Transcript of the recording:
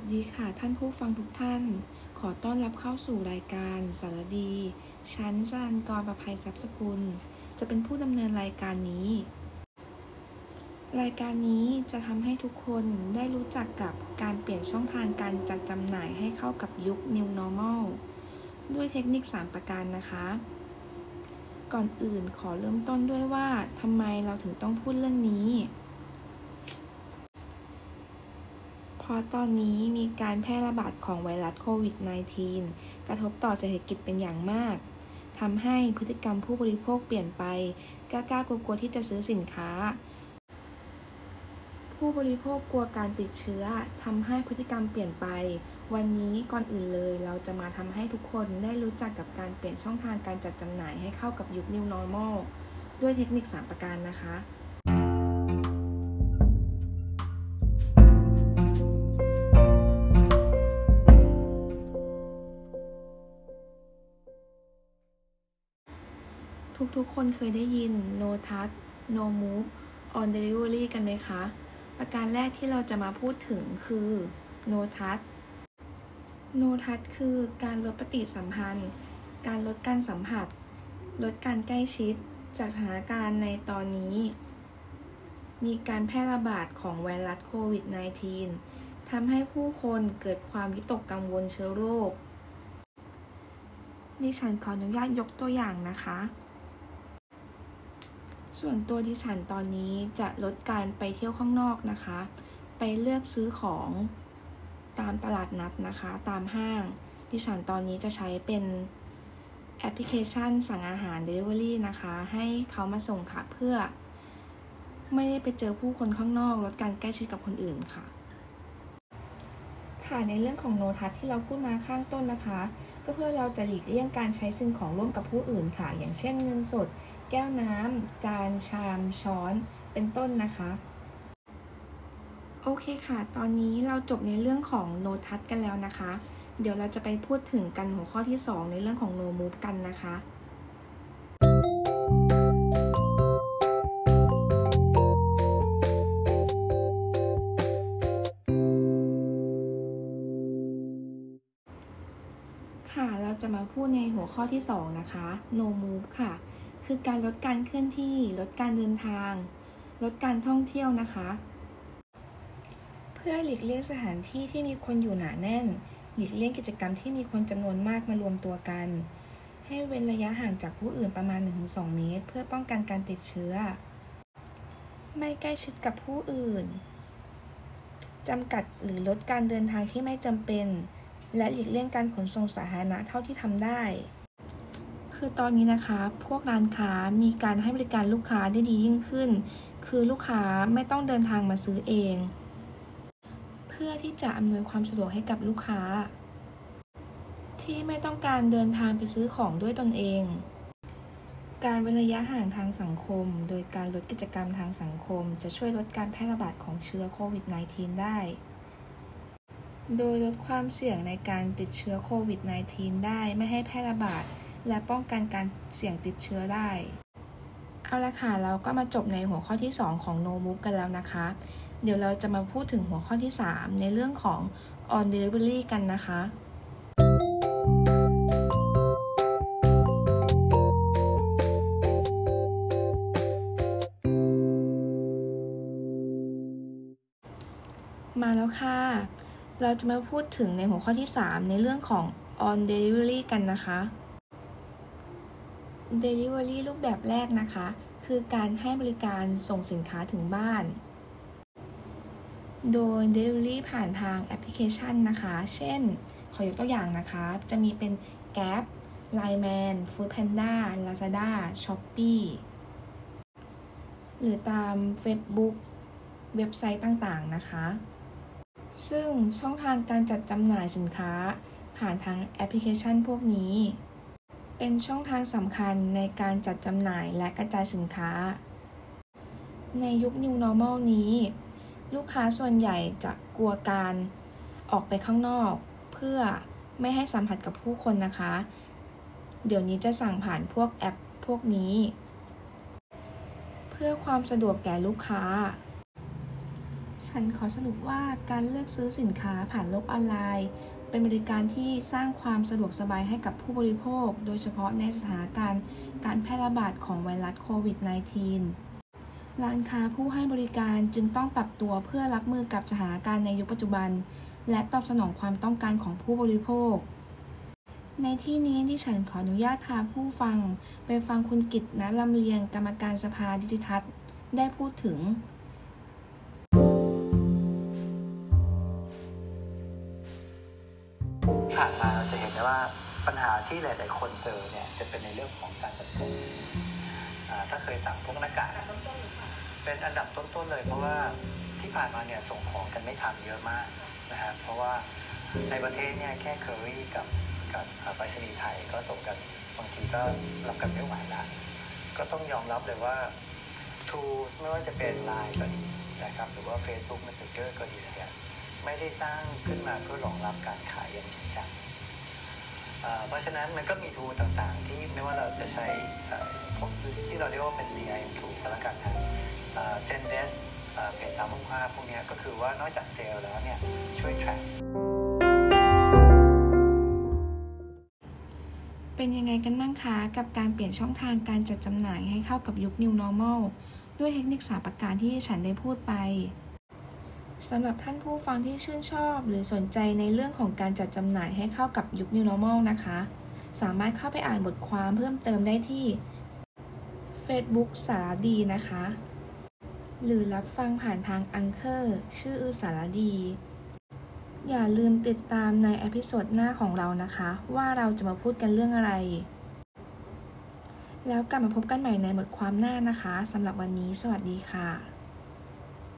สดีค่ะท่านผู้ฟังทุกท่าน ขอต้อนรับเข้าสู่รายการสารดี ชั้นจันกรประภัยทรัพย์สกุล จะเป็นผู้ดำเนินรายการนี้ รายการนี้จะทำให้ทุกคนได้รู้จักกับการเปลี่ยนช่องทางการจัดจำหน่ายให้เข้ากับยุค New Normal ด้วยเทคนิค 3 ประการนะคะ ก่อนอื่นขอเริ่มต้นด้วยว่าทำไมเราถึงต้องพูดเรื่องนี้ เพ ราะตอนนี้มีการแพร่ระบาดของไวรัสโควิด -19 กระทบต่อเศรษฐกิจเป็นอย่างมากทำให้พฤติกรรมผู้บริโภคเปลี่ยนไปกล้ากลัวๆที่จะซื้อสินค้า ผู้บริโภคกลัวการติดเชื้อทำให้พฤติกรรมเปลี่ยนไป วันนี้ก่อนอื่นเลย เราจะมาทำให้ทุกคนได้รู้จักกับการเปลี่ยนช่องทางการจัดจำหน่ายให้เข้ากับยุค New Normal ด้วยเทคนิค 3 ประการนะคะ ทุกๆ คนเคยได้ยิน no touch no move on delivery กันไหมคะ ประการแรกที่เราจะมาพูดถึงคือ no touch no touch คือการลดปฏิสัมพันธ์ การลดการสัมผัส ลดการใกล้ชิด จากสถานการณ์ในตอนนี้ มีการแพร่ระบาดของไวรัสโควิด -19 ทำให้ผู้คนเกิดความวิตกกังวลเชื้อโรคดิฉันขออนุญาตยกตัวอย่างนะคะ ส่วนตัวดิฉันตอนนี้จะลดการไปเที่ยวข้างนอกนะคะ ไปเลือกซื้อของตามตลาดนัดนะคะ ตามห้าง ดิฉันตอนนี้จะใช้เป็นแอปพลิเคชันสั่งอาหาร Delivery นะคะ ให้เขามาส่งค่ะเพื่อ ไม่ได้ไปเจอผู้คนข้างนอกลดการใกล้ชิดกับคนอื่นค่ะ ค่ะในเรื่องของโนทัศที่เราพูดมาข้างต้นนะคะ ก็เพื่อเราจะหลีกเลี่ยงการใช้สิ่งของร่วมกับผู้อื่นค่ะ อย่างเช่นเงินสด แก้วน้ำจานชาม ช้อน เป็นต้นนะคะโอเคค่ะ ตอนนี้เราจบในเรื่องของโนทัศกันแล้วนะคะ เดี๋ยวเราจะไปพูดถึงกันหัวข้อที่ 2 ในเรื่องของโนมูฟกันนะคะ ค่ะ เราจะมาพูดในหัวข้อที่ 2 นะคะ no move ค่ะ คือการลดการเคลื่อนที่ ลดการเดินทาง ลดการท่องเที่ยวนะคะ เพื่อหลีกเลี่ยงสถานที่ที่มีคนอยู่หนาแน่น หลีกเลี่ยงกิจกรรมที่มีคนจำนวนมากมารวมตัวกัน ให้เว้นระยะห่างจากผู้อื่นประมาณ 1-2 เมตร เพื่อป้องกันการติดเชื้อ ไม่ใกล้ชิดกับผู้อื่นจำกัดหรือลดการเดินทางที่ไม่จำเป็น และหลีกเลี่ยงการขนส่งสาธารณะเท่าที่ทำได้ คือตอนนี้นะคะ พวกร้านค้ามีการให้บริการลูกค้าได้ดียิ่งขึ้น คือลูกค้าไม่ต้องเดินทางมาซื้อเอง เพื่อที่จะอำนวยความสะดวกให้กับลูกค้า ที่ไม่ต้องการเดินทางไปซื้อของด้วยตนเอง การเว้นระยะห่างทางสังคม โดยการลดกิจกรรมทางสังคม จะช่วยลดการแพร่ระบาดของเชื้อโควิด -19 ได้ โดยลดความเสี่ยงในการติดเชื้อโควิด -19 ได้ไม่ให้แพร่ระบาด และป้องกันการเสี่ยงติดเชื้อได้ เอาละค่ะ เราก็มาจบในหัวข้อที่ 2 ของ No Move กันแล้วนะคะ เดี๋ยวเราจะมาพูดถึงหัวข้อที่ 3 ในเรื่องของ On Delivery กันนะคะมาแล้วค่ะ เราจะมาพูดถึงในหัวข้อที่ 3 ในเรื่องของ on delivery กันนะคะ delivery รูปแบบแรกนะคะ คือการให้บริการส่งสินค้าถึงบ้าน โดย delivery ผ่านทางแอปพลิเคชันนะคะ เช่น ขอยกตัวอย่างนะคะ จะมีเป็น Gap Line Man Foodpanda Lazada Shopee หรือตาม Facebook เว็บไซต์ต่างๆนะคะ ซึ่งช่องทางการจัดจำหน่ายสินค้า ผ่านทางแอปพลิเคชันพวกนี้ เป็นช่องทางสำคัญในการจัดจำหน่ายและกระจายสินค้า ในยุค New Normal นี้ ลูกค้าส่วนใหญ่จะกลัวการออกไปข้างนอก เพื่อไม่ให้สัมผัสกับผู้คนนะคะ เดี๋ยวนี้จะสั่งผ่านพวกแอปพวกนี้ เพื่อความสะดวกแก่ลูกค้า ฉันขอสรุปว่าการเลือกซื้อสินค้าผ่านโลกออนไลน์ เป็นบริการที่สร้างความสะดวกสบายให้กับผู้บริโภค โดยเฉพาะในสถานการณ์การแพร่ระบาดของไวรัสโควิด -19 ร้านค้าผู้ให้บริการจึงต้องปรับตัวเพื่อรับมือกับสถานการณ์ในยุคปัจจุบัน และตอบสนองความต้องการของผู้บริโภค ในที่นี้ที่ฉันขออนุญาตพาผู้ฟัง ไปฟังคุณกิตนะลำเลียงกรรมการสภาดิจิทัลได้พูดถึง ปัญหาที่หลาย ๆ คนเจอเนี่ยจะเป็นในเรื่องของการจัดส่งอ่าถ้าเคยสั่งพวกหน้ากากเป็นอันดับต้น ๆ เลย เพราะว่าที่ผ่านมาเนี่ยส่งของกันไม่ทันเยอะมากนะฮะเพราะว่าในประเทศเนี่ยแค่เคอรี่กับกับไปรษณีย์ไทยก็ส่งกันบางทีก็รับกันไม่ไหวละก็ต้องยอมรับเลยว่า tools ไม่ว่าจะเป็น Line ก็ดีนะครับหรือว่า Facebook Messenger ก็ดีเนี่ยไม่ได้สร้างขึ้นมาเพื่อรองรับการขายอย่างจริงจัง เพราะฉะนั้นมันก็มีทูต่างๆ ที่ไม่ว่าเราจะใช้พวกที่เราเรียกว่าเป็น CRM tool ก็แล้วกันนะเอ่อ Zendesk เอ่อเพจสามห้าพวกนี้ก็คือว่านอกจากเซลล์แล้วเนี่ยช่วย track เป็นยังไงกันบ้างคะ กับการเปลี่ยนช่องทางการจัดจำหน่ายให้เข้ากับยุค New Normal ด้วยเทคนิคสาประการที่ฉันได้พูดไป สำหรับท่านผู้ฟังที่ชื่นชอบ หรือสนใจในเรื่องของการจัดจำหน่ายให้เข้ากับยุค New Normal นะคะ สามารถเข้าไปอ่านบทความเพิ่มเติมได้ที่ Facebook สารดีนะคะ หรือรับฟังผ่านทาง Anchor ชื่ออือสารดี อย่าลืมติดตามใน episode หน้าของเรานะคะ ว่าเราจะมาพูดกันเรื่องอะไร แล้วกลับมาพบกันใหม่ในบทความหน้านะคะสำหรับวันนี้ สวัสดีค่ะ